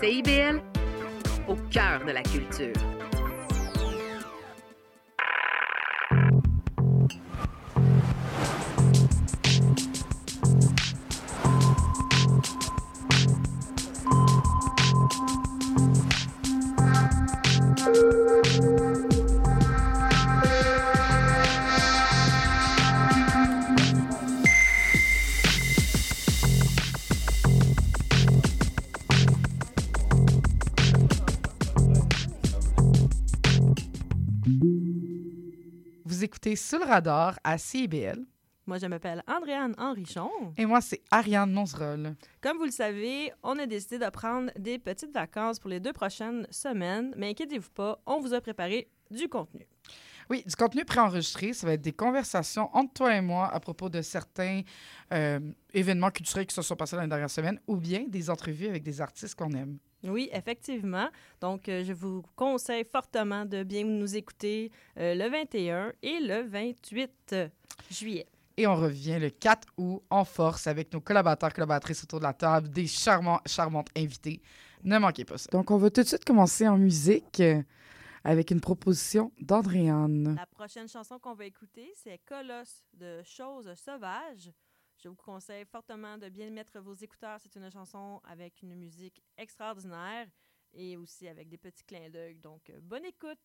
CIBL, au cœur de la culture. Écoutez Sous le radar à CIBL. Moi, je m'appelle Andréane Henrichon. Et moi, c'est Ariane Monzerol. Comme vous le savez, on a décidé de prendre des petites vacances pour les deux prochaines semaines, mais inquiétez-vous pas, on vous a préparé du contenu. Oui, du contenu préenregistré, ça va être des conversations entre toi et moi à propos de certains euh, événements culturels qui se sont passés dans les dernières semaines ou bien des entrevues avec des artistes qu'on aime. Oui, effectivement. Donc, euh, je vous conseille fortement de bien nous écouter euh, le 21 et le 28 juillet. Et on revient le 4 août en force avec nos collaborateurs, collaboratrices autour de la table, des charmants, charmantes invités. Ne manquez pas ça. Donc, on va tout de suite commencer en musique euh, avec une proposition d'Andréane. La prochaine chanson qu'on va écouter, c'est Colosse de Choses sauvages. Je vous conseille fortement de bien mettre vos écouteurs. C'est une chanson avec une musique extraordinaire et aussi avec des petits clins d'œil. Donc, bonne écoute!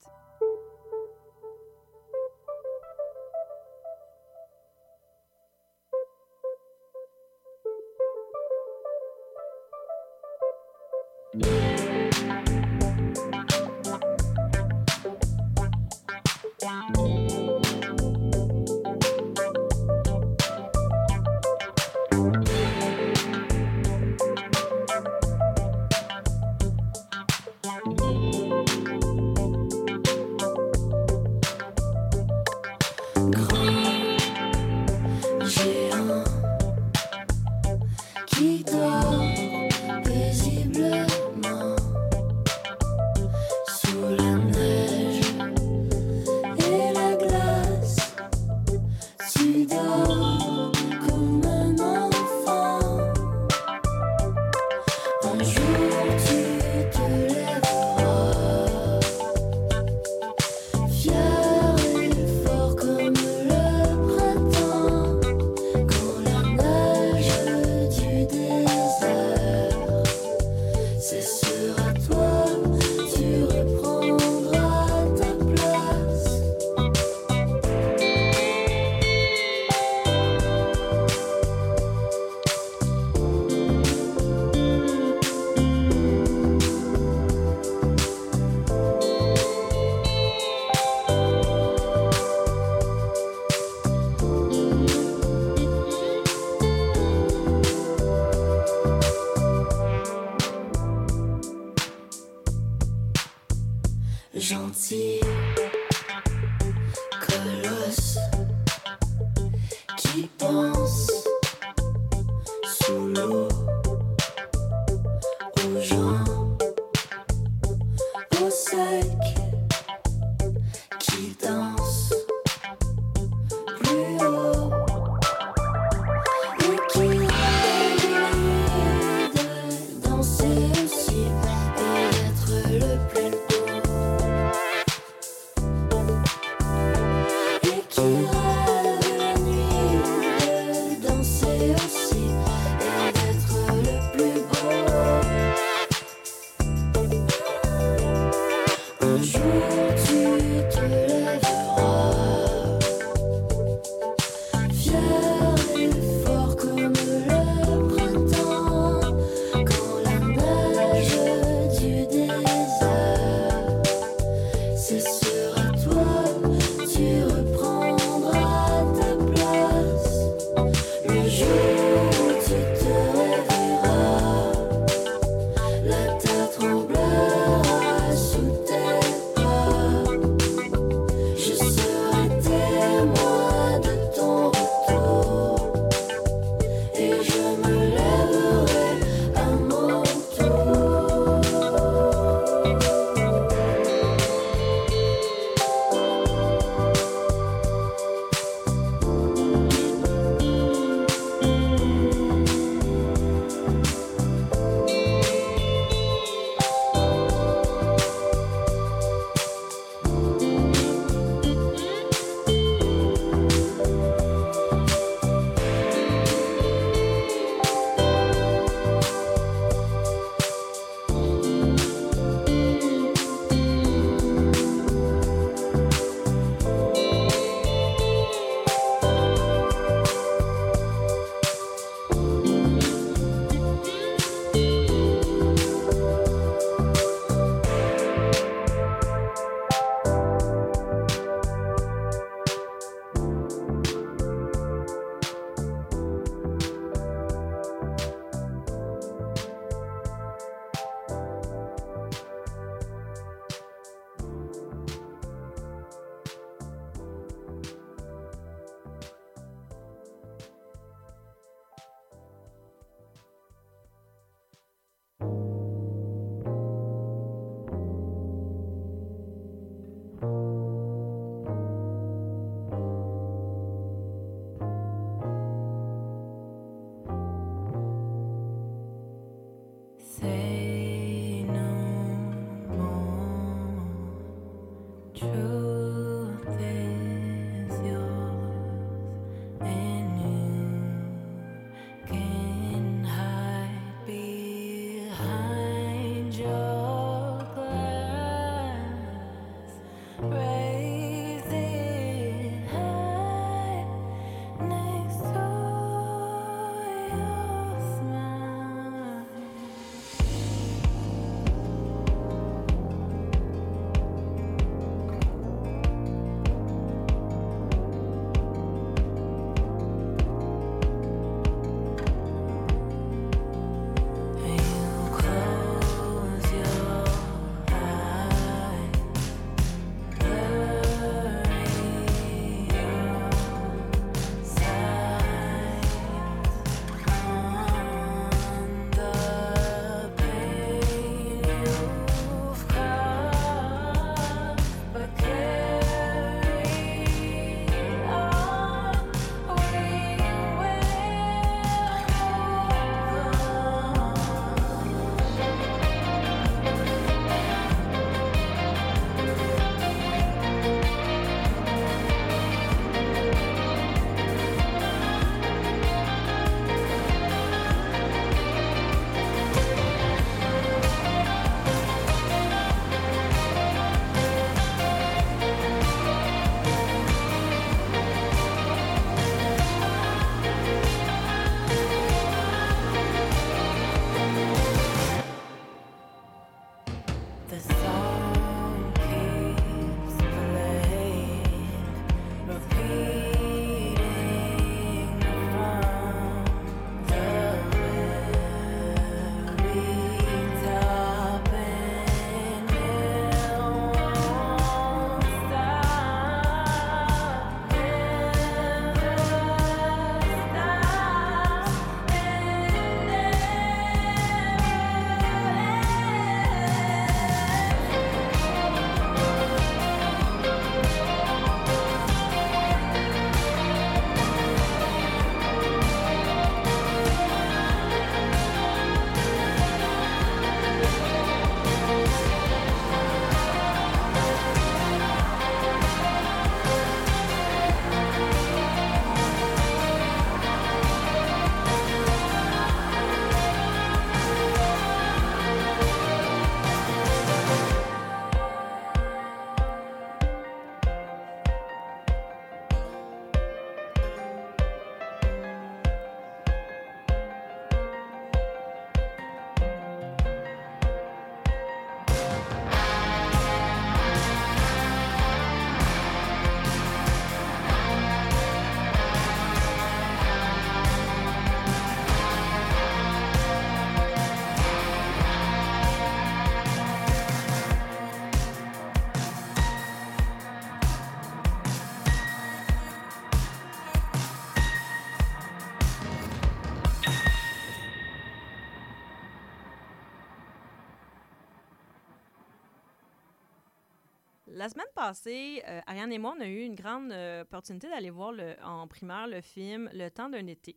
La semaine passée, euh, Ariane et moi, on a eu une grande euh, opportunité d'aller voir le- en primaire le film Le temps d'un été.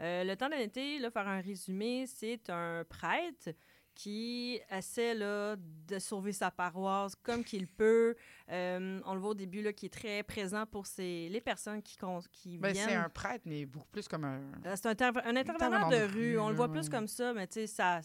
Euh, le temps d'un été, là, faire un résumé, c'est un prêtre qui essaie là, de sauver sa paroisse comme qu'il peut. Euh, on le voit au début, là, qui est très présent pour ses, les personnes qui, Ben, viennent. c'est un prêtre, mais beaucoup plus comme un. C'est un, interve- un intervenant de rue. rue, On le voit plus comme ça, mais tu sais, sa,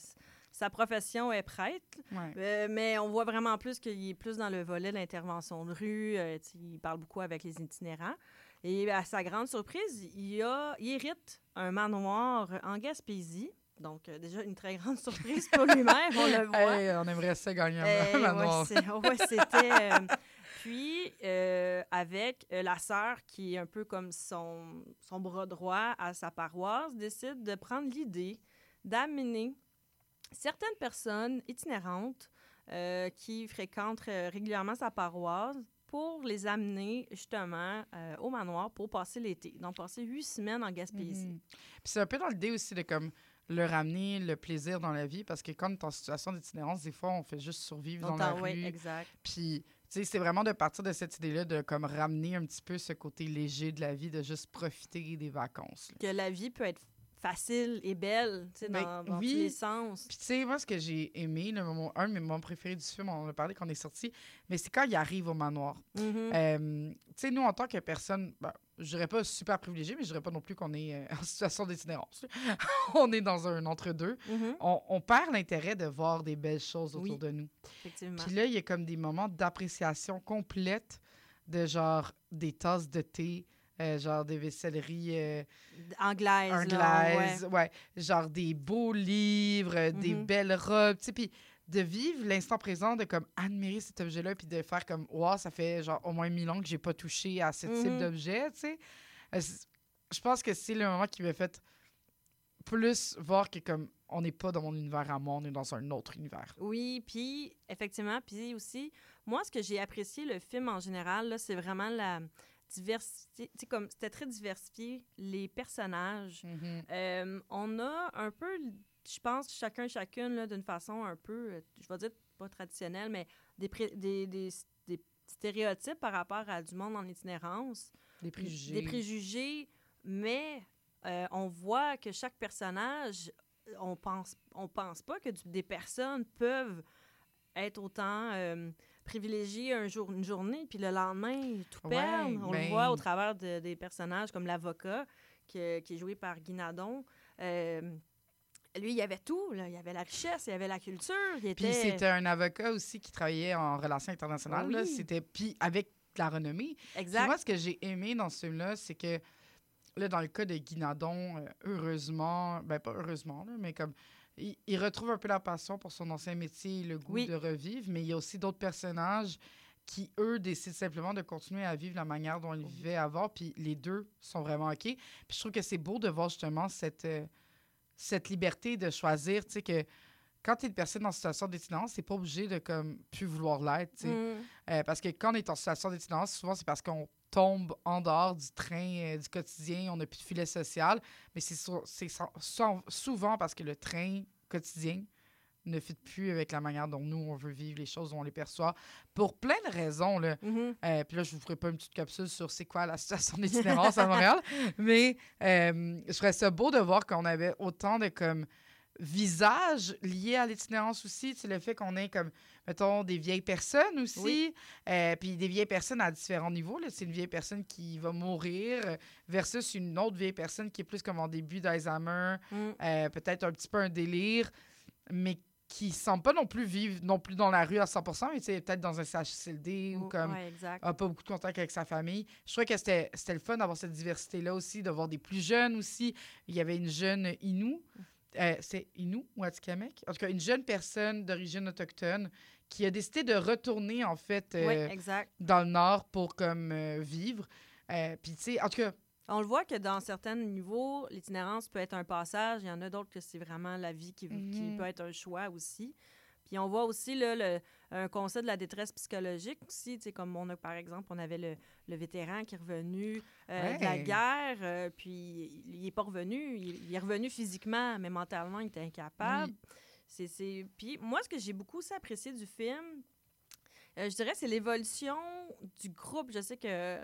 sa profession est prêtre. Ouais. Euh, mais on voit vraiment plus qu'il est plus dans le volet de l'intervention de rue. euh, il parle beaucoup avec les itinérants. Et à sa grande surprise, il, a, il hérite un manoir en Gaspésie. Donc, euh, déjà, une très grande surprise pour lui-même, on le voit. Hey, on aimerait ça gagner un ouais, manoir. c'est- ouais, c'était. euh, puis, avec la sœur qui est un peu comme son, son bras droit à sa paroisse, décide de prendre l'idée d'amener certaines personnes itinérantes euh, qui fréquentent euh, régulièrement sa paroisse pour les amener justement euh, au manoir pour passer l'été. Donc, passer huit semaines en Gaspésie. Mhm. Puis c'est un peu dans l'idée aussi de comme le ramener le plaisir dans la vie parce que quand on est en situation d'itinérance, des fois, on fait juste survivre dans la oui, rue. exact. Puis, tu sais, c'est vraiment de partir de cette idée-là de comme ramener un petit peu ce côté léger de la vie, de juste profiter des vacances. là. que la vie peut être facile et belle, tu sais, Ben, dans, oui. tous les sens. Puis tu sais, moi, ce que j'ai aimé, le moment, un de mes moments préférés du film, on en a parlé quand on est sorti, mais c'est quand il arrive au manoir. Mhm. Euh, tu sais, nous, en tant que personne, ben, je dirais pas super privilégiée, mais je dirais pas non plus qu'on est euh, en situation d'itinérance. on est dans un entre-deux. Mhm. On, on perd l'intérêt de voir des belles choses autour Oui. de nous. Effectivement. Puis là, il y a comme des moments d'appréciation complète de genre des tasses de thé, euh, genre des vaisseleries euh, Anglaise, là, anglaises, ouais. genre des beaux livres, euh, des Mhm. belles robes, tu sais, puis de vivre l'instant présent, de comme admirer cet objet-là, puis de faire comme, wow, ça fait genre au moins mille ans que j'ai pas touché à ce type Mhm. d'objet, tu sais. Je pense que c'est le moment qui m'a fait plus voir que comme on n'est pas dans mon univers à moi, on est dans un autre univers. Oui, puis effectivement, puis aussi, moi, ce que j'ai apprécié le film en général, c'est vraiment la Tu sais, comme c'était très diversifié, les personnages. Euh, on a un peu, je pense, chacun, chacune, d'une façon un peu, euh, je vais dire pas traditionnelle, mais des, des, des, des stéréotypes par rapport à du monde en itinérance. Des préjugés. Des préjugés, mais euh, on voit que chaque personnage, on pense, on pense pas que du- des personnes peuvent être autant euh, privilégiées un jour, une journée, puis le lendemain, tout Ouais, perdre. On ben- le voit au travers de- des personnages comme l'avocat, qui est joué par Guy Nadon. Euh, lui, il y avait tout. Là. Il y avait la richesse, il y avait la culture. Il Puis était... c'était un avocat aussi qui travaillait en relations internationales. Oui. C'était puis avec la renommée. Puis Exact. moi, ce que j'ai aimé dans ce film-là, c'est que là, dans le cas de Guy Nadon, euh, heureusement, ben pas heureusement, là, mais comme il, il retrouve un peu la passion pour son ancien métier et le goût Oui. de revivre, mais il y a aussi d'autres personnages qui, eux, décident simplement de continuer à vivre la manière dont ils vivaient avant, puis les deux sont vraiment OK. Puis je trouve que c'est beau de voir justement cette, euh, cette liberté de choisir, tu sais, que quand tu es une personne en situation d'itinérance, c'est pas obligé de comme plus vouloir l'être, tu sais. Mm. Euh, parce que quand on est en situation d'itinérance, souvent, c'est parce qu'on tombe en dehors du train euh, du quotidien, on n'a plus de filet social. Mais c'est sou- c'est so- so- souvent parce que le train quotidien ne fit plus avec la manière dont nous, on veut vivre les choses, dont on les perçoit, pour plein de raisons. Là. Mhm. Euh, puis là, je vous ferai pas une petite capsule sur c'est quoi la situation d'itinérance à Montréal, mais euh, je ferais ça beau de voir qu'on avait autant de comme visages liés à l'itinérance aussi. C'est le fait qu'on ait comme, mettons, des vieilles personnes aussi, Oui. euh, puis des vieilles personnes à différents niveaux. C'est une vieille personne qui va mourir versus une autre vieille personne qui est plus comme en début d'Alzheimer, Mm. euh, peut-être un petit peu un délire, mais qui ne semble pas non plus vivre non plus dans la rue à 100 mais tu sais, peut-être dans un CHSLD ou comme ouais, a pas beaucoup de contact avec sa famille. Je trouvais que c'était le fun d'avoir cette diversité-là aussi, de voir des plus jeunes aussi. Il y avait une jeune Inou, euh, c'est Inou ou Atikamek? En tout cas, une jeune personne d'origine autochtone qui a décidé de retourner, en fait, euh, Oui, exact. dans le Nord pour comme euh, vivre. Puis, tu sais, en tout cas, On le voit que dans certains niveaux, l'itinérance peut être un passage. Il y en a d'autres que c'est vraiment la vie qui, qui Mhm. peut être un choix aussi. Puis on voit aussi là, le, un concept de la détresse psychologique aussi. Tu sais, comme on a, par exemple, on avait le, le vétéran qui est revenu euh, de la guerre, euh, puis il n'est pas revenu. Il, il est revenu physiquement, mais mentalement, il était incapable. C'est, c'est... Puis moi, ce que j'ai beaucoup aussi apprécié du film, euh, je dirais, c'est l'évolution du groupe. Je sais que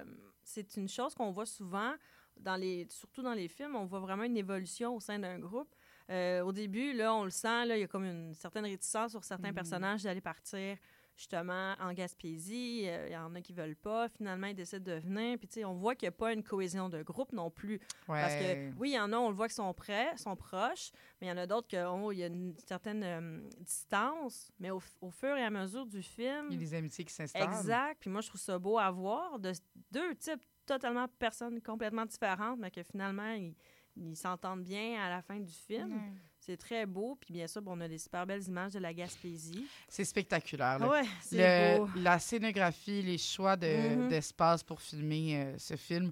c'est une chose qu'on voit souvent, dans les, surtout dans les films, on voit vraiment une évolution au sein d'un groupe. Euh, au début, là, on le sent, là, il y a comme une certaine réticence sur certains Mhm. personnages d'aller partir justement en Gaspésie. Euh, Il y en a qui veulent pas. Finalement, ils décident de venir. Puis, tu sais, on voit qu'il n'y a pas une cohésion de groupe non plus. ouais. Parce que oui, il y en a, on le voit qu'ils sont prêts, sont proches, mais il y en a d'autres qu'il y a une certaine euh, distance. Mais au, au fur et à mesure du film, il y a des amitiés qui s'installent. exact. Puis moi, je trouve ça beau à voir de deux types totalement personnes complètement différentes, mais que finalement, ils ils s'entendent bien à la fin du film. C'est très beau. Puis bien sûr, bon, on a des super belles images de la Gaspésie. C'est spectaculaire. Ah ouais, c'est beau. la scénographie, les choix de- Mhm. d'espace pour filmer euh, ce film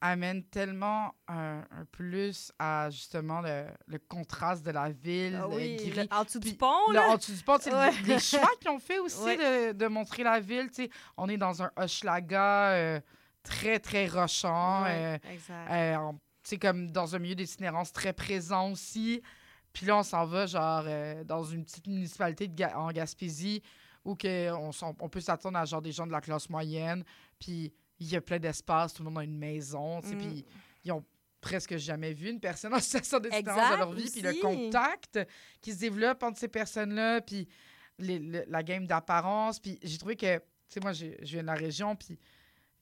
amènent tellement un, un plus à justement le, le contraste de la ville, Ah oui, gris. le- en dessous du pont, Là, en dessous du pont, sais, Ouais. les, les choix qu'ils ont fait aussi Ouais. de, de montrer la ville. tu sais. On est dans un Hochelaga euh, très, très rochant. Ouais, euh, exact. euh, on- sais, comme dans un milieu d'itinérance très présent aussi. Puis là, on s'en va, genre, euh, dans une petite municipalité de Ga- en Gaspésie où que on, peut s'attendre à genre des gens de la classe moyenne. Puis il y a plein d'espace, tout le monde a une maison. tu sais, Mm. Puis ils ont presque jamais vu une personne en situation d'itinérance dans Exact, leur vie, puis le contact qui se développe entre ces personnes-là, puis les- le- la game d'apparence. Puis j'ai trouvé que, tu sais, moi, je viens de la région, puis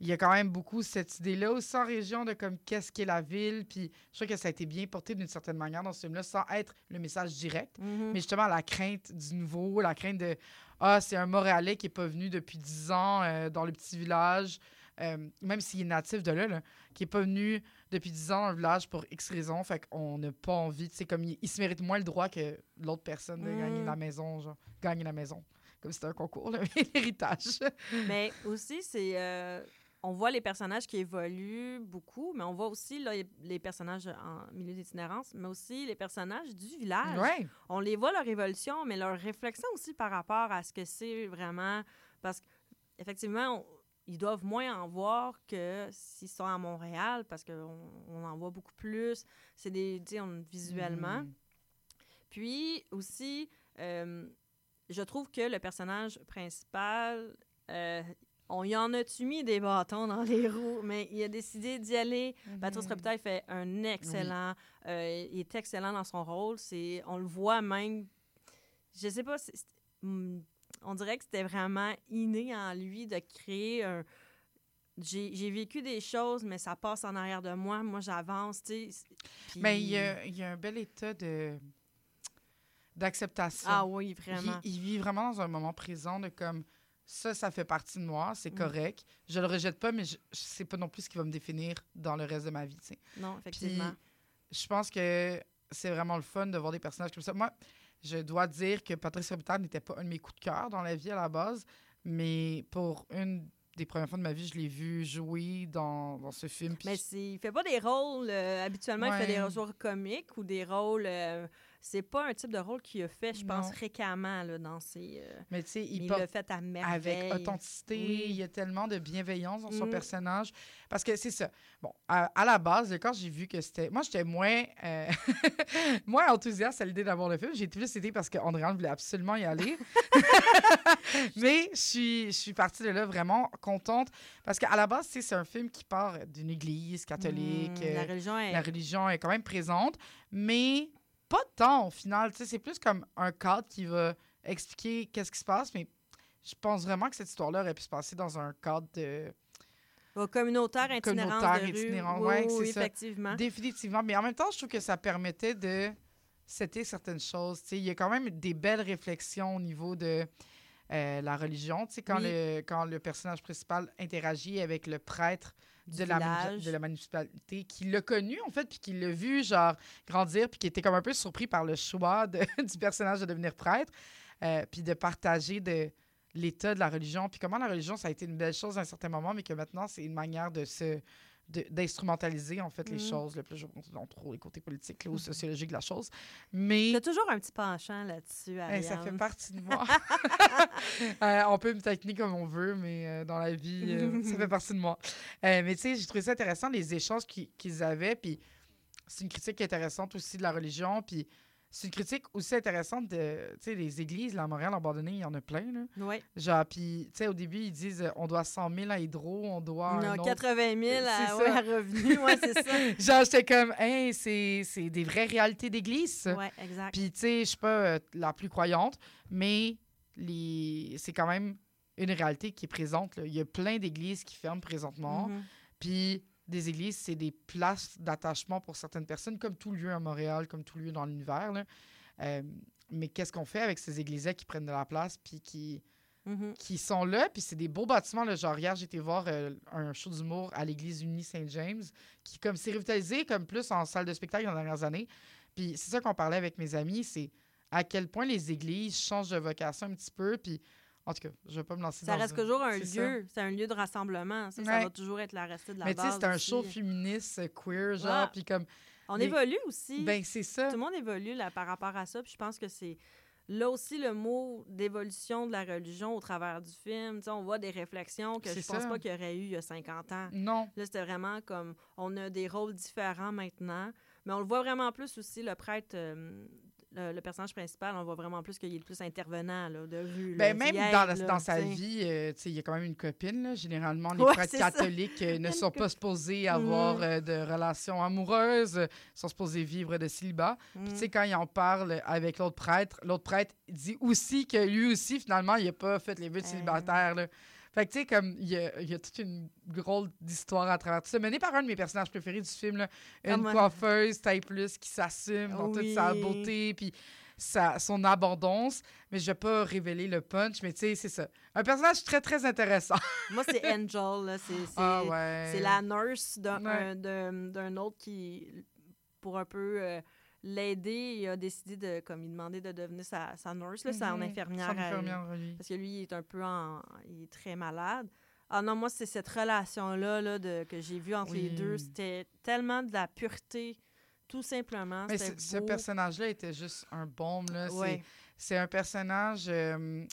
il y a quand même beaucoup cette idée-là aussi en région de comme qu'est-ce qu'est la ville. Puis je trouve que ça a été bien porté d'une certaine manière dans ce film-là, sans être le message direct. Mhm. Mais justement, la crainte du nouveau, la crainte de Ah, c'est un Montréalais qui n'est pas venu depuis 10 ans euh, dans le petit village, euh, même s'il est natif de là, là, qui n'est pas venu depuis 10 ans dans le village pour X raisons. Fait qu'on n'a pas envie, tu sais, comme il, il se mérite moins le droit que l'autre personne de gagner Mm. la maison, genre, gagner la maison. Comme c'était un concours, l'héritage. Mais aussi, c'est. euh, on voit les personnages qui évoluent beaucoup, mais on voit aussi là, les- les personnages en milieu d'itinérance, mais aussi les personnages du village. Ouais. On les voit leur évolution, mais leur réflexion aussi par rapport à ce que c'est vraiment. Parce qu'effectivement, ils doivent moins en voir que s'ils sont à Montréal, parce qu'on on en voit beaucoup plus. C'est des. on- visuellement. Mhm. Puis aussi, euh, je trouve que le personnage principal, euh, on y en a-tu mis des bâtons dans les roues, mais il a décidé d'y aller. Patrice Mhm. Robitaille fait un excellent, euh, il est excellent dans son rôle. C'est, on le voit même, je sais pas, hum, on dirait que c'était vraiment inné en lui de créer un. J'ai j'ai vécu des choses, mais ça passe en arrière de moi. Moi, j'avance, tu sais. Mais il y, a, il y a un bel état de d'acceptation. Ah oui, vraiment. Il, il vit vraiment dans un moment présent de comme ça, ça fait partie de moi, c'est Mm. correct. Je le rejette pas, mais je, je sais pas non plus ce qui va me définir dans le reste de ma vie. tu sais. Non, Puis effectivement. je pense que c'est vraiment le fun de voir des personnages comme ça. Moi, je dois dire que Patrice Robitaille n'était pas un de mes coups de cœur dans la vie à la base, mais pour une des premières fois de ma vie, je l'ai vu jouer dans, dans ce film. puis Mais il fait pas des rôles. euh, habituellement, il fait des rôles comiques ou des rôles. euh, c'est pas un type de rôle qu'il a fait, je pense, fréquemment là, dans ses. euh, mais tu sais, il l'a fait à merveille. avec authenticité. Oui. Il y a tellement de bienveillance dans son Mm. personnage. Parce que c'est ça. Bon, à, à la base, quand j'ai vu que c'était. Moi, j'étais moins, euh, moins enthousiaste à l'idée d'avoir le film. J'ai plus été parce qu'Andréane voulait absolument y aller. Mais je suis, je suis partie de là vraiment contente. Parce qu'à la base, tu sais, c'est un film qui part d'une église catholique. Mm, la euh, religion est. la religion est quand même présente, mais pas tant au final. Tu sais, C'est plus comme un cadre qui va expliquer qu'est-ce qui se passe, mais je pense vraiment que cette histoire-là aurait pu se passer dans un cadre de... Au communautaire de itinérant, Oui, ouais, oui, c'est ça. effectivement. Définitivement. Mais en même temps, je trouve que ça permettait de c'était certaines choses. Tu sais, il y a quand même des belles réflexions au niveau de euh, la religion. Tu sais, quand, Oui. le, quand le personnage principal interagit avec le prêtre de la, de la municipalité, qui l'a connu, en fait, puis qui l'a vu, genre, grandir, puis qui était comme un peu surpris par le choix de- du personnage de devenir prêtre, euh, puis de partager de l'état de la religion, puis comment la religion, ça a été une belle chose à un certain moment, mais que maintenant, c'est une manière de se d'instrumentaliser en fait les Mhm. choses le plus dans trop les côtés politiques là, ou sociologiques de la chose. Mais T'as toujours un petit penchant là-dessus, eh, ça fait partie de moi. Euh, on peut me techniquer comme on veut mais euh, dans la vie euh, ça fait partie de moi. Mais tu sais j'ai trouvé ça intéressant les échanges qui- qu'ils avaient puis c'est une critique intéressante aussi de la religion puis c'est une critique aussi intéressante de tu sais les églises là à Montréal abandonnées il y en a plein là Oui. genre puis tu sais au début ils disent euh, on doit 100 000 à Hydro on doit Non, autre 80 000 à, C'est ouais, ça. à revenu, ouais, c'est ça. Genre, j'étais comme, hey, c'est des vraies réalités d'église. Ouais, exact. Puis, tu sais, je suis pas euh, la plus croyante, mais les... c'est quand même une réalité qui est présente. là. Il y a plein d'églises qui ferment présentement. Mhm. Puis, des églises, c'est des places d'attachement pour certaines personnes, comme tout lieu à Montréal, comme tout lieu dans l'univers. Euh, mais qu'est-ce qu'on fait avec ces églises-là qui prennent de la place, puis qui, Mhm. qui sont là, puis c'est des beaux bâtiments. Là, genre, hier, j'ai été voir euh, un show d'humour à l'église unie Saint-James, qui comme s'est revitalisé comme plus en salle de spectacle dans les dernières années. Puis c'est ça qu'on parlait avec mes amis, c'est à quel point les églises changent de vocation un petit peu, puis en tout cas, je vais pas me lancer Ça dans reste toujours un lieu, c'est un lieu de rassemblement. Ça, va toujours être la restée de la Mais tu sais, c'est un show féministe, euh, queer, genre, puis comme, On les- évolue aussi. ben c'est ça. Tout le monde évolue là, par rapport à ça. Puis je pense que c'est là aussi le mot d'évolution de la religion au travers du film. On voit des réflexions que je pense ça. pas qu'il y aurait eu il y a 50 ans. Non, Là, c'était vraiment comme on a des rôles différents maintenant. Mais on le voit vraiment plus aussi, le prêtre, euh, le, le personnage principal, on voit vraiment plus qu'il est le plus intervenant là, de là. Ben, même dans, là, dans sa vie, euh, il y a quand même une copine. là. Généralement, les Ouais, prêtres catholiques euh, ne sont pas supposés avoir Mhm. euh, de relations amoureuses, sont supposés vivre de célibat. Puis, tu Mm. sais, quand il en parle avec l'autre prêtre, l'autre prêtre dit aussi que lui aussi, finalement, il n'a pas fait les vœux de célibataire. là. Fait que, tu sais, comme, il y a, il y a toute une drôle d'histoire à travers tout ça, menée par un de mes personnages préférés du film, là, une Comment? coiffeuse taille plus qui s'assume dans toute sa beauté, puis sa, son abondance. Mais je vais pas révéler le punch, mais tu sais, c'est ça. Un personnage très, très intéressant. Moi, c'est Angel. là. C'est Ah ouais. c'est la nurse d'un Ouais. autre qui, pour un peu euh, l'aider, il a décidé de, comme il demandait de devenir sa, sa nurse, là, sa Mhm. infirmière. Son à- infirmière, lui. Parce que lui, il est un peu en... Il est très malade. Ah non, moi, c'est cette relation-là là, de, que j'ai vue entre les deux. C'était tellement de la pureté, tout simplement. Mais ce, beau. personnage-là était juste un bombe. Là. Ouais. C'est un personnage. euh,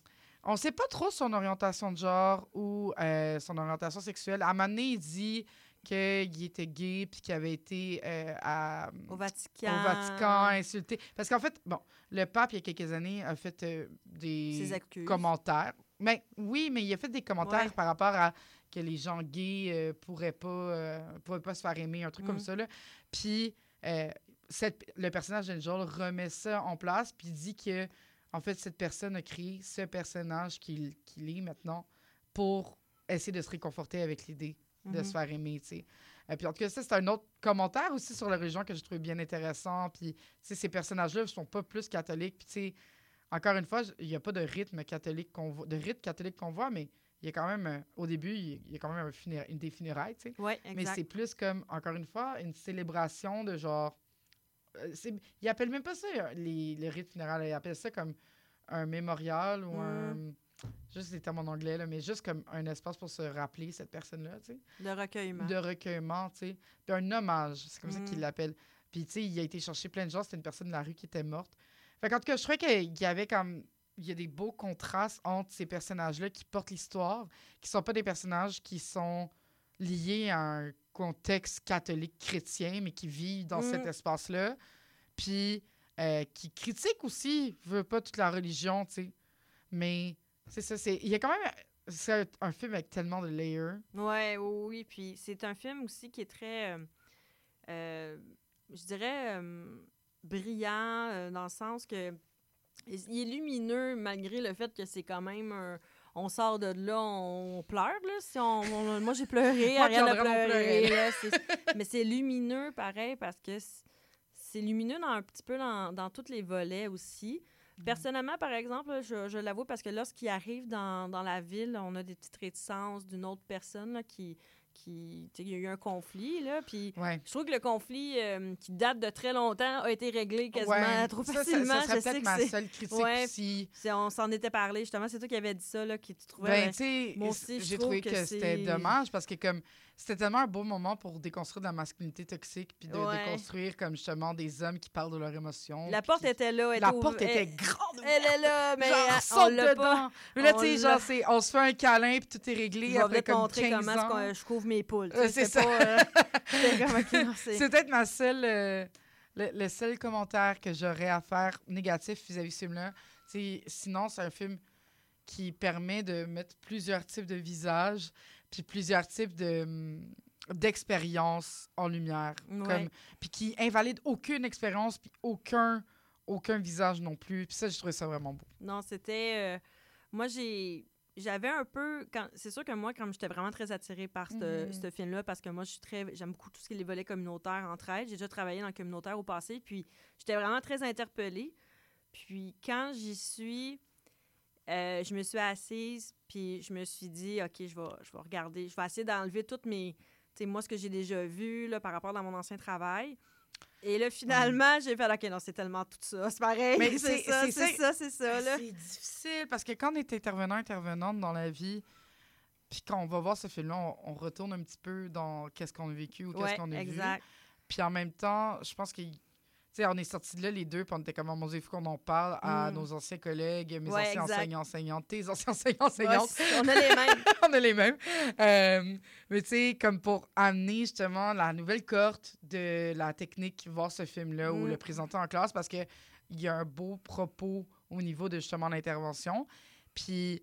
on sait pas trop son orientation de genre ou euh, son orientation sexuelle. À un moment donné, il dit qu'il était gay puis qu'il avait été euh, à- Au Vatican. au Vatican insulté. Parce qu'en fait, bon, le pape, il y a quelques années, a fait euh, des commentaires. Mais oui, mais il a fait des commentaires Ouais. par rapport à que les gens gays euh, pourraient pas euh, pourraient pas se faire aimer, un truc comme Mhm. ça. Là. Puis cette- le personnage d'Angel remet ça en place, puis dit que en fait cette personne a créé ce personnage qu'il qu'il est maintenant pour essayer de se réconforter avec l'idée de Mhm. se faire aimer, tu sais. Euh, puis en tout cas, ça, c'est un autre commentaire aussi sur la religion que j'ai trouvé bien intéressant. Puis, tu sais, ces personnages-là ne sont pas plus catholiques. Puis, tu sais, encore une fois, il n'y a pas de rythme catholique qu'on voit, de rite catholique qu'on voit, mais il y a quand même, euh, au début, il y a quand même un funéra- une des funérailles, tu sais. Ouais, Mais c'est plus comme, encore une fois, une célébration de genre. euh, c'est- ils appellent même pas ça euh, les, les rites funéraires, ils appellent ça comme un mémorial ou un. Juste les termes en anglais, là, mais juste comme un espace pour se rappeler cette personne-là, tu sais De recueillement. de recueillement, tu sais. Puis un hommage, c'est comme ça Mm. qu'il l'appelle. Puis, tu sais, il a été chercher plein de gens. C'était une personne de la rue qui était morte. Fait qu'en tout cas, je trouvais qu'il y avait comme... Il y a des beaux contrastes entre ces personnages-là qui portent l'histoire, qui sont pas des personnages qui sont liés à un contexte catholique chrétien, mais qui vivent dans Mm. cet espace-là. Puis, euh, qui critiquent aussi, veut pas toute la religion, tu sais. Mais, c'est ça, c'est... Il y a quand même... C'est un, film avec tellement de layers. Ouais, oui, oui. Puis c'est un film aussi qui est très, euh, euh, je dirais, euh, brillant dans le sens que il est lumineux malgré le fait que c'est quand même un- on sort de là, on pleure là. Si on, on- moi j'ai pleuré, Ariane a pleuré. là, mais c'est lumineux pareil parce que c'est lumineux dans un petit peu dans, dans tous les volets aussi. Personnellement, par exemple, je, je l'avoue parce que lorsqu'il arrive dans, dans la ville, on a des petites réticences d'une autre personne là, qui. qui il y a eu un conflit, là, puis Ouais. je trouve que le conflit euh, qui date de très longtemps a été réglé quasiment Ouais, trop ça, ça- facilement. Ça, serait peut-être que ma seule critique Ouais. c'est- on s'en était parlé, justement. C'est toi qui avais dit ça, là, qui tu trouvais. Ben, ben, tu sais, moi aussi, j'ai trouvé que que, c'était dommage parce que comme c'était tellement un beau moment pour déconstruire de la masculinité toxique puis de Ouais. déconstruire comme justement des hommes qui parlent de leurs émotions. la porte qui- était là. elle la porte ouv- était elle- grande. Elle est là, mais genre, elle- on saute l'a dedans. pas. Mais là, tu sais, genre, c'est- on se fait un câlin puis tout est réglé après comme montrer 15 comment ans. je couvre mes poules. Euh, c'est pas, euh, c'est peut-être ma seule, euh, le, le seul commentaire que j'aurais à faire négatif vis-à-vis de ce film-là. C'est- Sinon, c'est un film qui permet de mettre plusieurs types de visages puis plusieurs types de hum, d'expériences en lumière. Ouais. Comme, puis qui invalide aucune expérience puis aucun, aucun visage non plus. Puis ça, j'ai trouvé ça vraiment beau. Non, c'était. euh, moi, j'ai. J'avais un peu. quand C'est sûr que moi, quand j'étais vraiment très attirée par ce Mhm. ce film-là, parce que moi, je suis très. J'aime beaucoup tout ce qui est les volets communautaires entre elles. J'ai déjà travaillé dans le communautaire au passé, puis j'étais vraiment très interpellée. Puis quand j'y suis, euh, je me suis assise, puis je me suis dit, OK, je vais, je vais regarder, je vais essayer d'enlever toutes mes. Tu sais, moi, ce que j'ai déjà vu là, par rapport à mon ancien travail. Et là, finalement, j'ai fait, OK, non, c'est tellement tout ça. C'est pareil. Mais c'est ça, c'est ça- c'est ça. C'est difficile parce que quand on est intervenant, intervenante dans la vie, puis quand on va voir ce film-là, on, on retourne un petit peu dans qu'est-ce qu'on a vécu ou qu'est-ce Ouais, qu'on a vu. exact. Puis en même temps, je pense que. Sais, on est sortis de là les deux, puis on était comme, oh mon Dieu, il faut qu'on en parle à Mm. nos anciens collègues, mes Ouais, anciens exact. enseignants, enseignantes, tes anciens enseignants, enseignantes. on a les mêmes. on est les mêmes. Euh, mais tu sais, comme pour amener justement la nouvelle cohorte de la technique, voir ce film-là ou Mm. le présenter en classe, parce que il y a un beau propos au niveau de justement l'intervention. Puis,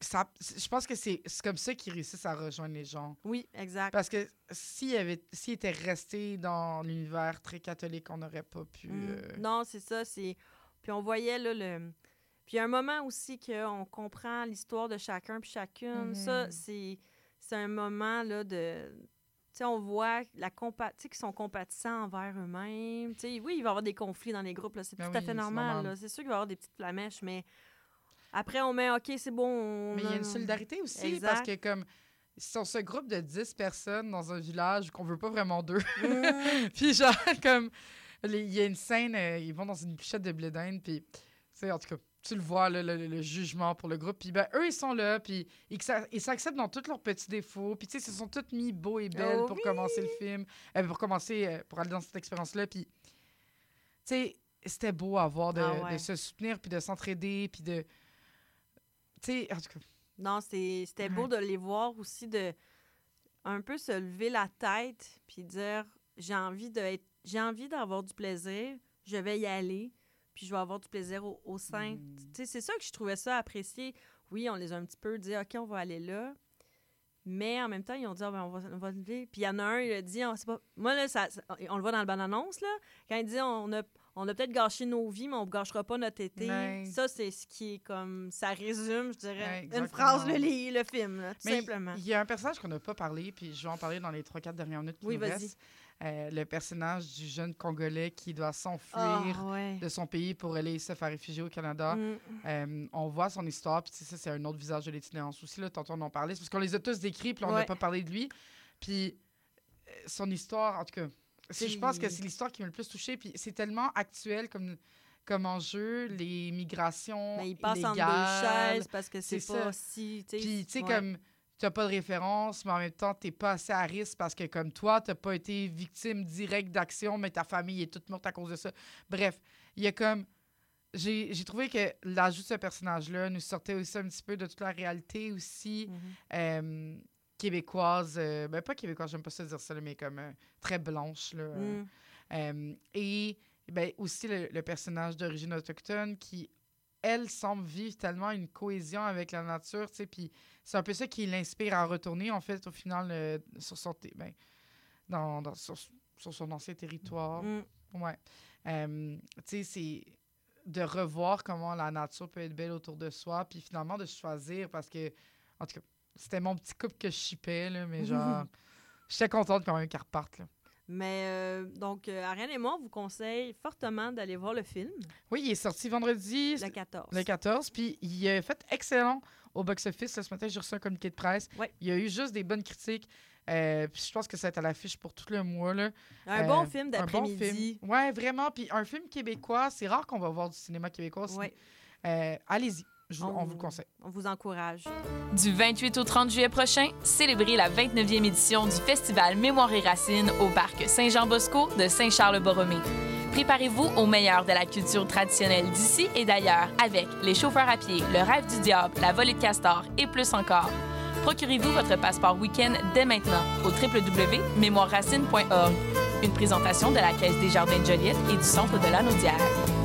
ça, je pense que c'est comme ça qu'ils réussissent à rejoindre les gens. Oui, exact. Parce que s'il avait- s'il était resté dans l'univers très catholique, on n'aurait pas pu. Mm. euh, Non, c'est ça. C'est... Puis on voyait là, le. Puis il y a un moment aussi qu'on comprend l'histoire de chacun puis chacune. Ça, Mhm. c'est, c'est un moment là, de. Tu sais, on voit la compa... tu sais, qu'ils sont compatissants envers eux-mêmes. Tu sais, oui, il va y avoir des conflits dans les groupes. Là. C'est Ben tout à fait normal. C'est sûr qu'il va y avoir des petites flamèches, mais après, on met OK, c'est bon. on Mais il y a une solidarité aussi, Exact. parce que comme sur ce groupe de 10 personnes dans un village qu'on veut pas vraiment d'eux, Mm. puis genre, comme, il y a une scène, euh, ils vont dans une bûchette de blé d'Inde, puis, tu sais, en tout cas, tu le vois, le, le jugement pour le groupe. Puis, ben, eux, ils sont là, puis ils s'a- ils s'acceptent dans tous leurs petits défauts. Puis, tu sais, ils se sont tous mis beaux et belles Oh pour oui! commencer le film, euh, pour commencer, euh, pour aller dans cette expérience-là. Puis, tu sais, c'était beau à voir de, Ah ouais. de se soutenir, puis de s'entraider, puis de. Sais, en tout cas, Non, c'était beau Ouais. de les voir aussi, de un peu se lever la tête puis dire j'ai envie de être- j'ai envie d'avoir du plaisir, je vais y aller, puis je vais avoir du plaisir au, au sein. Mm. Sais, c'est ça que je trouvais ça apprécié. Oui, on les a un petit peu dit OK, on va aller là. Mais en même temps, ils ont dit Ah, ben, on, va, on va lever. Puis il y en a un, il a dit on, sait pas, Moi, là, ça, on le voit dans le bande-annonce, là. Quand il dit On a, on a peut-être gâché nos vies, mais on ne gâchera pas notre été. Ouais. Ça, c'est ce qui est comme. Ça résume, je dirais, Ouais, une phrase, le, le film, là, tout Mais simplement. Il y a un personnage qu'on n'a pas parlé, puis je vais en parler dans les 3-4 dernières minutes qui Oui, vas-y. Euh, le personnage du jeune Congolais qui doit s'enfuir Ah, ouais. de son pays pour aller se faire réfugier au Canada. Mm. Euh, on voit son histoire, puis ça, c'est un autre visage de l'itinérance aussi. Là, tantôt, on en parlait. C'est parce qu'on les a tous décrits, puis on n'a pas parlé de lui. Puis euh, son histoire, en tout cas, je pense que c'est l'histoire qui m'a le plus touchée. Puis c'est tellement actuel comme, comme enjeu, les migrations. Mais il passe en deux chaises parce que c'est pas ça. si. Puis, tu sais, ouais. comme, tu n'as pas de référence, mais en même temps, tu n'es pas assez à risque parce que, comme toi, tu n'as pas été victime directe d'action, mais ta famille est toute morte à cause de ça. Bref, il y a comme. J'ai j'ai trouvé que l'ajout de ce personnage-là nous sortait aussi un petit peu de toute la réalité aussi Mhm. euh, québécoise. euh, ben, pas québécoise, j'aime pas ça dire ça, mais comme euh, très blanche. Là, euh, Mm. euh, et ben, aussi le, le personnage d'origine autochtone qui, elle, semble vivre tellement une cohésion avec la nature, tu sais, puis c'est un peu ça qui l'inspire à retourner, en fait, au final, sur son... Ben, dans, dans- sur, sur son ancien territoire. Mm. Ouais. Tu sais, c'est de revoir comment la nature peut être belle autour de soi, puis finalement de choisir, parce que, en tout cas, c'était mon petit couple que je chipais, là, mais genre, j'étais contente quand même qu'elle reparte, là. Mais euh, donc, euh, Ariane et moi, on vous conseille fortement d'aller voir le film, Oui, il est sorti vendredi, le 14. le 14, puis il a fait excellent au box-office. Ce matin, j'ai reçu un communiqué de presse. Ouais. Il y a eu juste des bonnes critiques. Euh, puis je pense que ça va être à l'affiche pour tout le mois. Là. Un Euh, bon film un bon d'après-midi. film. Ouais, vraiment. Puis un film québécois, c'est rare qu'on va voir du cinéma québécois. Ouais, Euh, Allez-y, Je on, On- vous le conseille. on vous encourage. Du 28 au 30 juillet prochain, célébrez la 29e édition du festival Mémoire et Racines au parc Saint-Jean-Bosco de Saint-Charles-Borromée. Préparez-vous au meilleur de la culture traditionnelle d'ici et d'ailleurs avec les chauffeurs à pied, le rêve du diable, la volée de castor et plus encore. Procurez-vous votre passeport week-end dès maintenant au www.mémoireracines.org. Une présentation de la Caisse des Jardins de Joliette et du Centre de la Naudière. Belle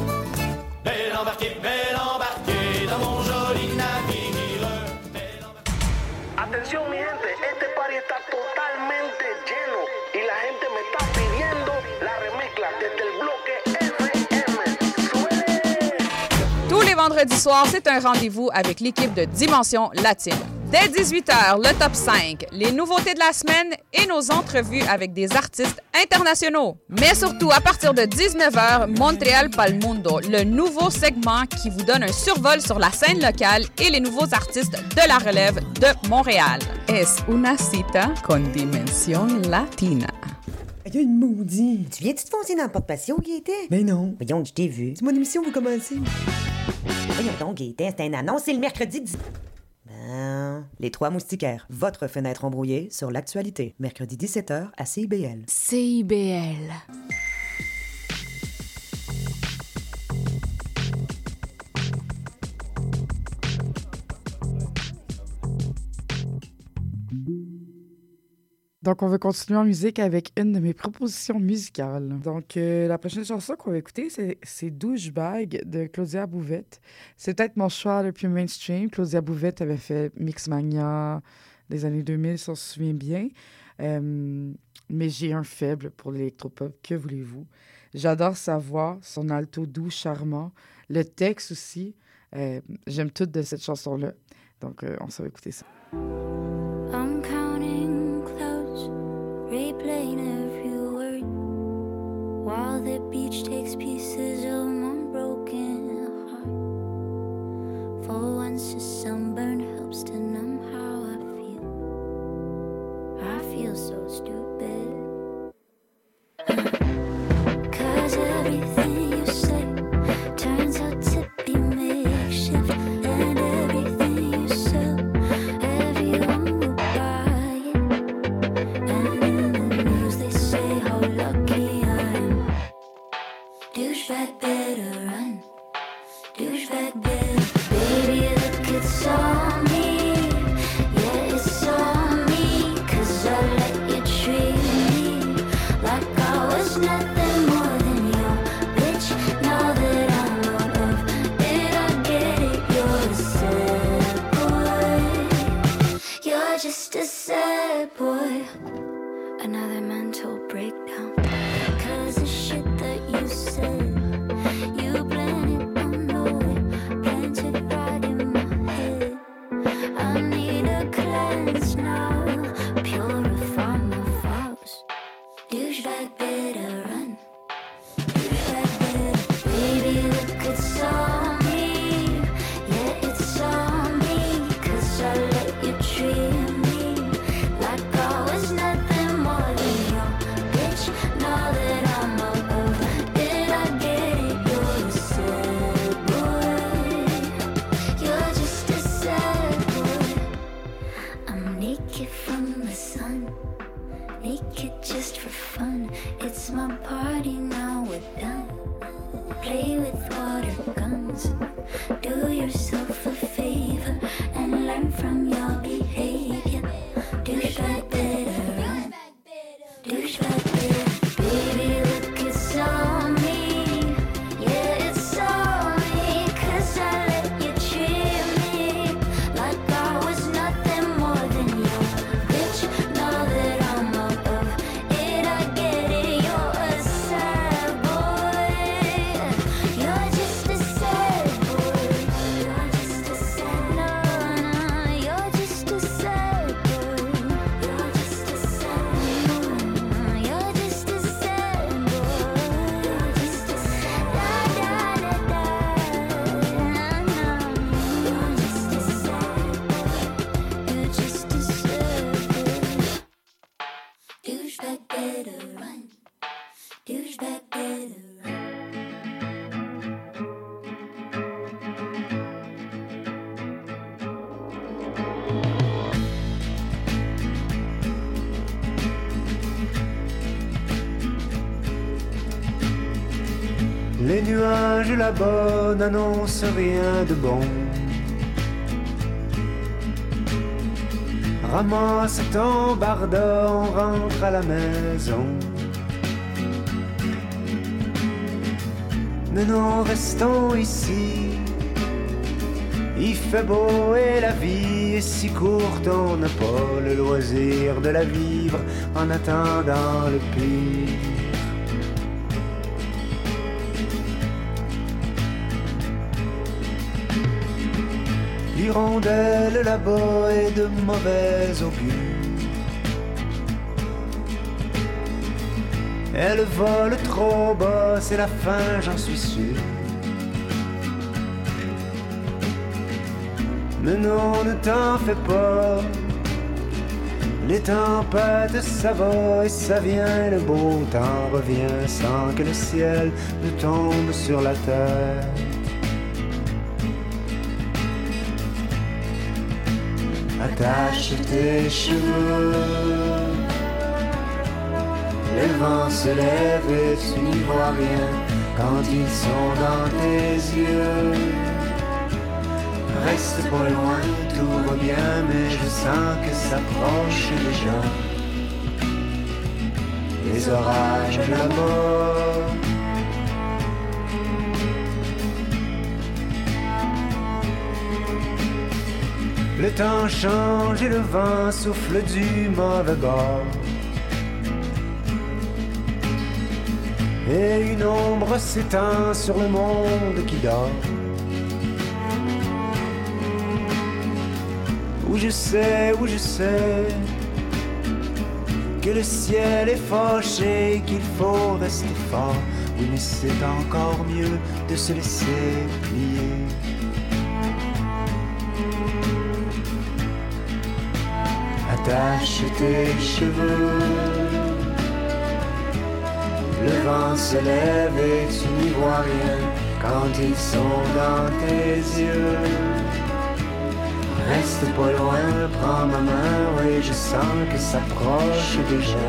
embarquée, belle embarquée dans mon joli navire. Atención mi gente, este party está totalmente lleno y la gente me está pidiendo la remezcla desde el bloque. Tous les vendredis soirs, c'est un rendez-vous avec l'équipe de Dimension Latine. Dès 18h, le top 5, les nouveautés de la semaine et nos entrevues avec des artistes internationaux. Mais surtout, à partir de 19h, Montréal Pal Mundo, le nouveau segment qui vous donne un survol sur la scène locale et les nouveaux artistes de la relève de Montréal. Es una cita con Dimension Latina? Une maudit. Tu viens-tu te foncer dans le porte-patio, Gaëtan? Mais non. Voyons, je t'ai vu. C'est mon émission, vous commencez. Voyons donc, Gaëtan, c'est un annonce, c'est le mercredi 10... Les Trois Moustiquaires, votre fenêtre embrouillée sur l'actualité. Mercredi 17h à CIBL. CIBL. Donc, on va continuer en musique avec une de mes propositions musicales. Donc, euh, la prochaine chanson qu'on va écouter, c'est- Douchebag de Claudia Bouvette. C'est peut-être mon choix le plus mainstream. Claudia Bouvette avait fait Mixmania des années 2000, si on se souvient bien. Euh, mais j'ai un faible pour l'électropop, que voulez-vous? J'adore sa voix, son alto doux, charmant. Le texte aussi. Euh, J'aime tout de cette chanson-là. Donc, on va écouter ça. Beach takes pieces of my broken heart. For once, a sunburn helps to nuages là-bas n'annoncent rien de bon. Ramasse ton barda, rentre à la maison. Mais nous restons ici. Il fait beau et la vie est si courte, on n'a pas le loisir de la vivre en attendant le pire. L'hirondelle là-bas est de mauvais augure. Elle vole trop bas, c'est la fin, j'en suis sûr. Mais non, ne t'en fais pas. Les tempêtes, ça va et ça vient, le beau temps revient sans que le ciel ne tombe sur la terre. Attache tes cheveux. Les vents se lèvent et tu n'y vois rien quand ils sont dans tes yeux. Reste pas loin, tout va bien, mais je sens que ça approche déjà. les orages de la mort. Le temps change et le vent souffle du mauvais bord. Et une ombre s'étend sur le monde qui dort. Où je sais, où je sais que le ciel est fâché, qu'il faut rester fort. Oui, mais c'est encore mieux de se laisser plier. Attache tes cheveux. Le vent se lève et tu n'y vois rien quand ils sont dans tes yeux. Reste pas loin, prends ma main, oui, je sens que s'approche déjà.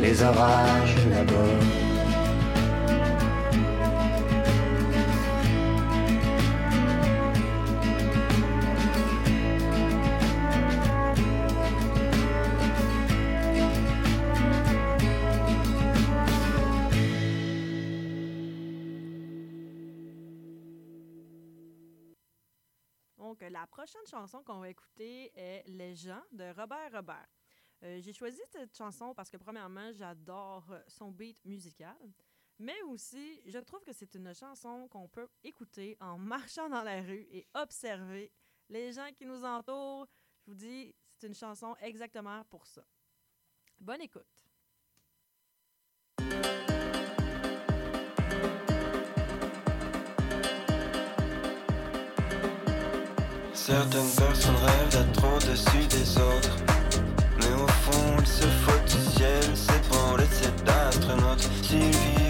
Les orages là-bas. La prochaine chanson qu'on va écouter est Les gens de Robert Robert. Euh, J'ai choisi cette chanson parce que, premièrement, j'adore son beat musical, mais aussi, je trouve que c'est une chanson qu'on peut écouter en marchant dans la rue et observer les gens qui nous entourent. Je vous dis, c'est une chanson exactement pour ça. Bonne écoute. Certaines personnes rêvent d'être au-dessus des autres. Mais au fond, ils se foutent du ciel, c'est pour laisser d'astronautes. S'ils vivent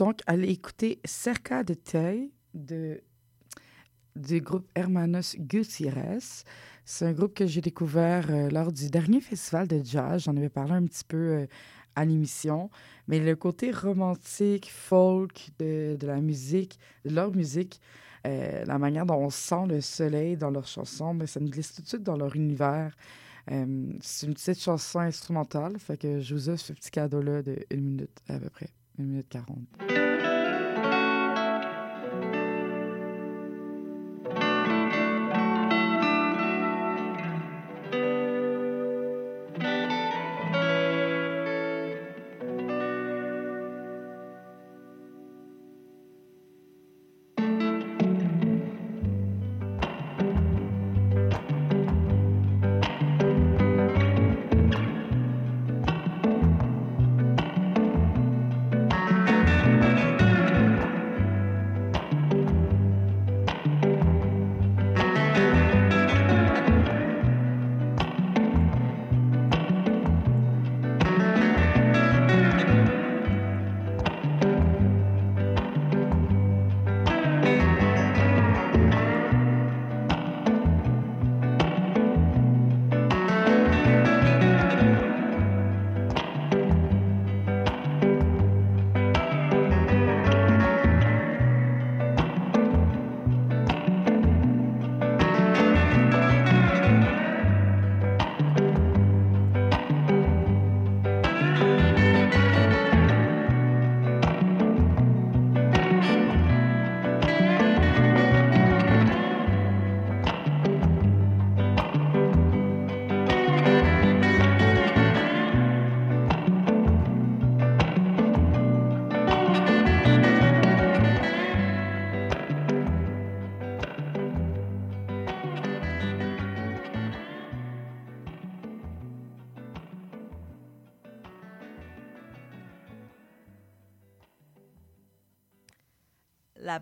donc aller écouter Cerca de Tei de, du groupe Hermanos Gutierrez. C'est un groupe que j'ai découvert euh, lors du dernier festival de jazz. J'en avais parlé un petit peu euh, à l'émission. Mais le côté romantique, folk de, de la musique, de leur musique, euh, la manière dont on sent le soleil dans leurs chansons, ça nous glisse tout de suite dans leur univers. C'est une petite chanson instrumentale, fait que je vous offre ce petit cadeau-là de une minute à peu près, 1 minute 40.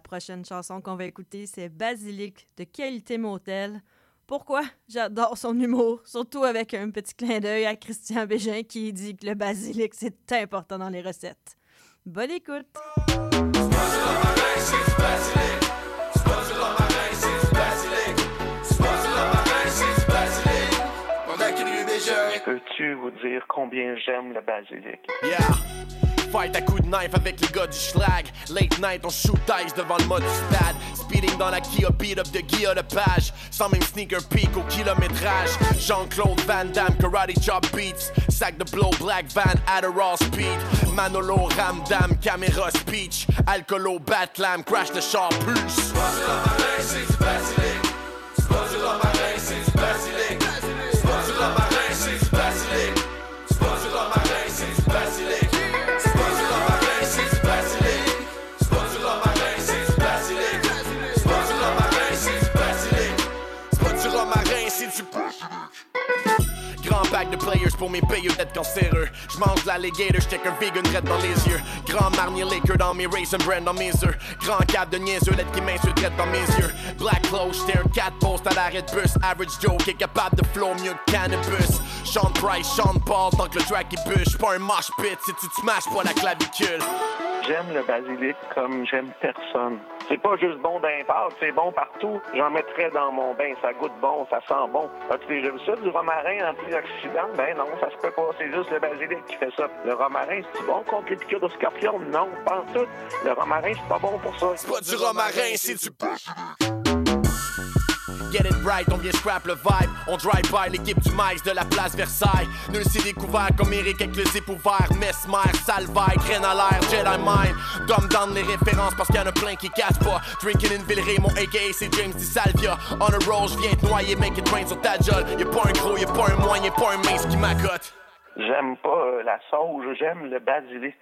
Prochaine chanson qu'on va écouter, c'est Basilic de Qualité Motel. Pourquoi? J'adore son humour, surtout avec un petit clin d'œil à Christian Bégin qui dit que le basilic, c'est important dans les recettes. Bonne écoute! Combien j'aime le basilic? Yeah. Fight à coups de knife avec les gars du schlag. Late night, on shoot ice devant le mode stade. Speeding dans la Kia, beat up de Guilla de page. Sans même sneaker peak au kilométrage. Jean-Claude Van Damme, karate chop beats. Sac de blow, black van, Adderall speed. Manolo, Ramdam, caméra speech. Alcoolo, Batlam, crash the char plus. Pour mes payeux d'être cancéreux. J'mange de l'alligator, j't'ai qu'un vegan red dans les yeux. Grand marnier liquor dans mes raisin brand dans mes œufs. Grand cap de niaiseux, lettre qui m'insulte dans mes yeux. Black clothes, j't'ai un cat post à l'arrêt de bus. Average Joe qui est capable de flow mieux que cannabis. Sean Price, Sean Paul, tant que le track il bûche. Pas un mosh pit si tu te smashes pas la clavicule. J'aime le basilic comme j'aime personne. C'est pas juste bon d'un c'est bon partout. J'en mettrais dans mon bain, ça goûte bon, ça sent bon. As-tu déjà vu ça, du romarin antioxydant? Ben non, ça se peut pas, c'est juste le basilic qui fait ça. Le romarin, c'est bon contre les piqûres de scorpion? Non, pas en tout. Le romarin, c'est pas bon pour ça. C'est pas du romarin, c'est du Get it right, on vient scrap le vibe. On drive by l'équipe du maïs de la place Versailles. Nul s'est découvert comme Eric avec le zip ouvert. Mesmer, Salvaille, graine à l'air, Jedi Mind. Dumb down les références parce qu'il y en a plein qui cassent pas. Drinking in Villeray, mon AKA c'est James Di Salvia. On a roll, j'viens te noyer, make it rain sur ta jolle. Y'a pas un gros, y'a pas un moyen, y'a pas un mince qui m'accote. J'aime pas euh, la sauge, j'aime le basilic.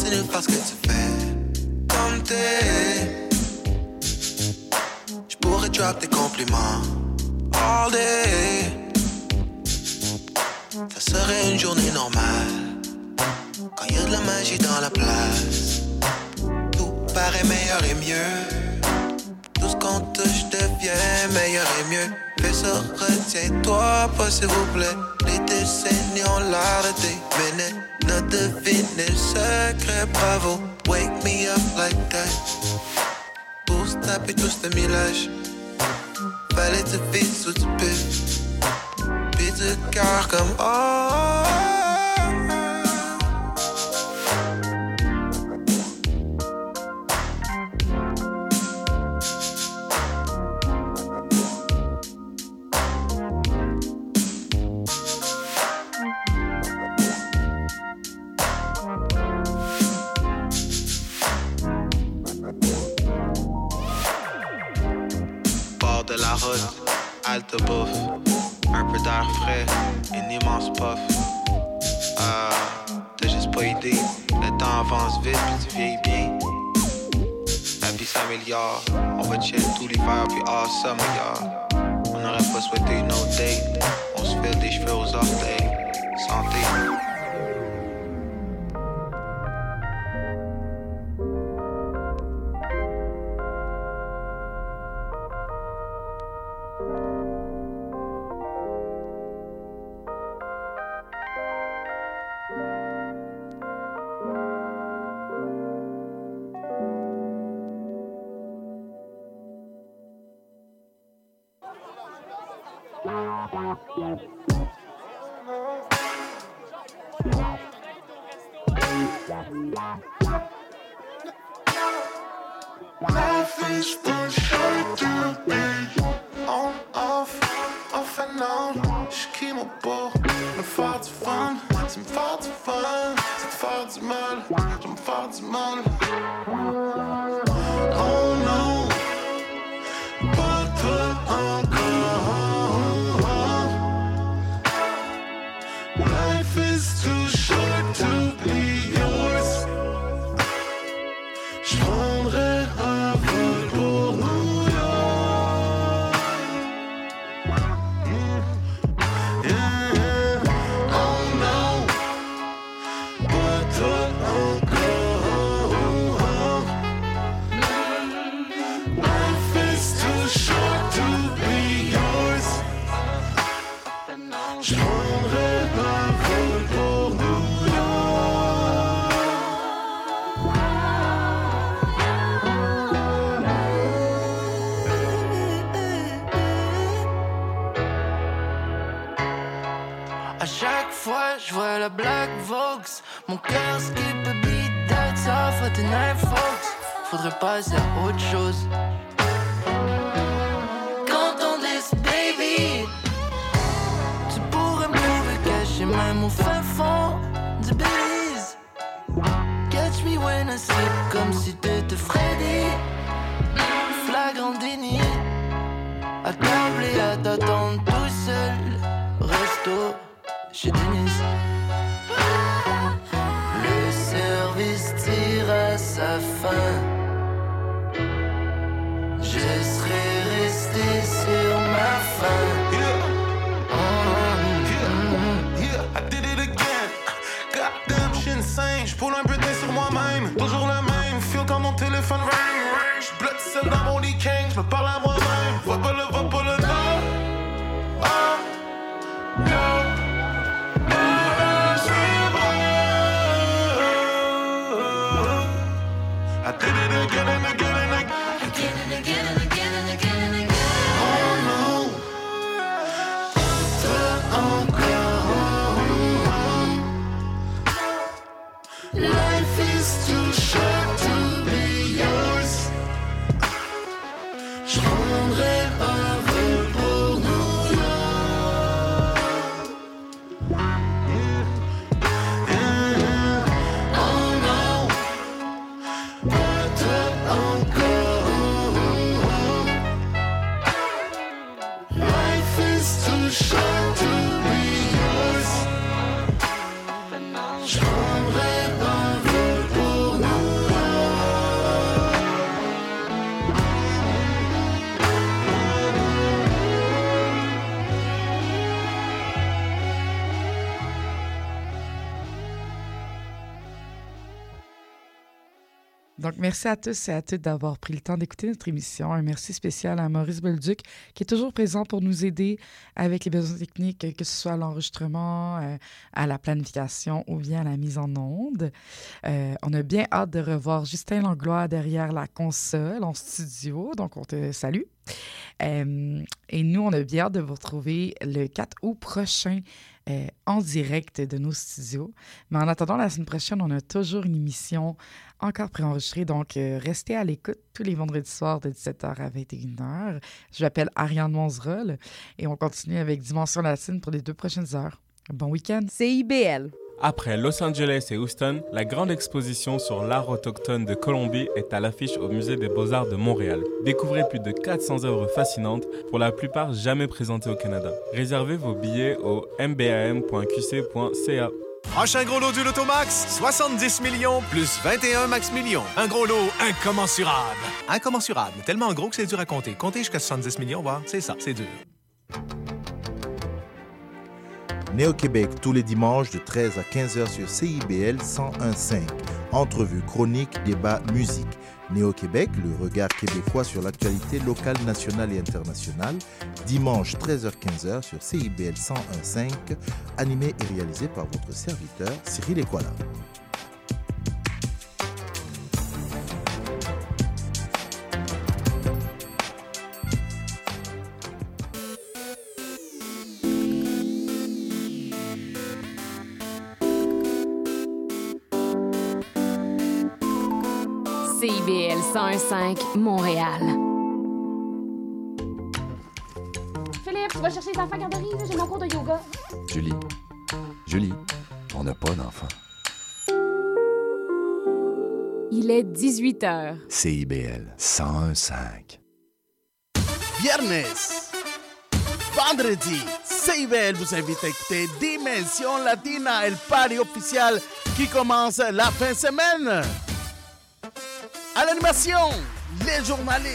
C'est continue parce que tu fais comme t'es. Je pourrais drop tes compliments all day. Ça serait une journée normale quand y a de la magie dans la place. Tout paraît meilleur et mieux compte, je deviens meilleur et mieux. Fais ça, retiens-toi pas, s'il vous plaît. Les décennies ont l'arrêté, mais n'a deviné secret, bravo. Wake me up like that. Pour snapper tout ce millage, fallait te vite sous tu peux. Puis de cœur comme oh. oh, oh. famille. On va chill tous l'hiver puis all y'all. On n'aurait pas souhaité nos dates. On se fait des cheveux aux orteils. Santé. Life is too short to be on, off, off and on. Je crie mon pot, me faire du fun, tu me faire du fun, tu te faire du mal, je me faire du mal. Oh non, folks. Faudrait passer à autre chose. Quand on this baby, tu pourrais me trouver caché même au fin fond du Belize. Catch me when I sleep, comme si t'étais Freddy. Flagrant déni, et à t'attendre tout seul. Resto chez Denis. Fin. Je serai resté sur merci à tous et à toutes d'avoir pris le temps d'écouter notre émission. Un merci spécial à Maurice Bolduc, qui est toujours présent pour nous aider avec les besoins techniques, que ce soit à l'enregistrement, euh, à la planification ou bien à la mise en onde. Euh, on a bien hâte de revoir Justin Langlois derrière la console en studio. Donc, on te salue. Euh, et nous, on a bien hâte de vous retrouver le 4 août prochain euh, en direct de nos studios. Mais en attendant, la semaine prochaine, on a toujours une émission encore préenregistrée. Donc, euh, restez à l'écoute tous les vendredis soirs de 17h à 21h. Je m'appelle Ariane Monzerol et on continue avec Dimension Latine pour les deux prochaines heures. Bon week-end. CIBL. Après Los Angeles et Houston, la grande exposition sur l'art autochtone de Colombie est à l'affiche au Musée des Beaux-Arts de Montréal. Découvrez plus de 400 œuvres fascinantes, pour la plupart jamais présentées au Canada. Réservez vos billets au mbam.qc.ca. Prochain gros lot du Lotomax, 70 millions plus 21 max millions. Un gros lot incommensurable. Incommensurable, tellement gros que c'est dur à compter. Compter jusqu'à 70 millions, voir, c'est ça, c'est dur. Néo-Québec tous les dimanches de 13 à 15h sur CIBL 101.5. Entrevue, chronique, débat, musique. Néo-Québec, le regard québécois sur l'actualité locale, nationale et internationale. Dimanche 13h-15h sur CIBL 101.5. Animé et réalisé par votre serviteur Cyril Equala. 101.5 Montréal. Philippe, tu vas chercher les enfants à garderie, j'ai mon cours de yoga. Julie, Julie, on n'a pas d'enfant. Il est 18 h. CIBL 101.5. Viernes. Vendredi, CIBL vous invite à écouter Dimension Latina, le party officiel qui commence la fin de semaine. À l'animation, les journalistes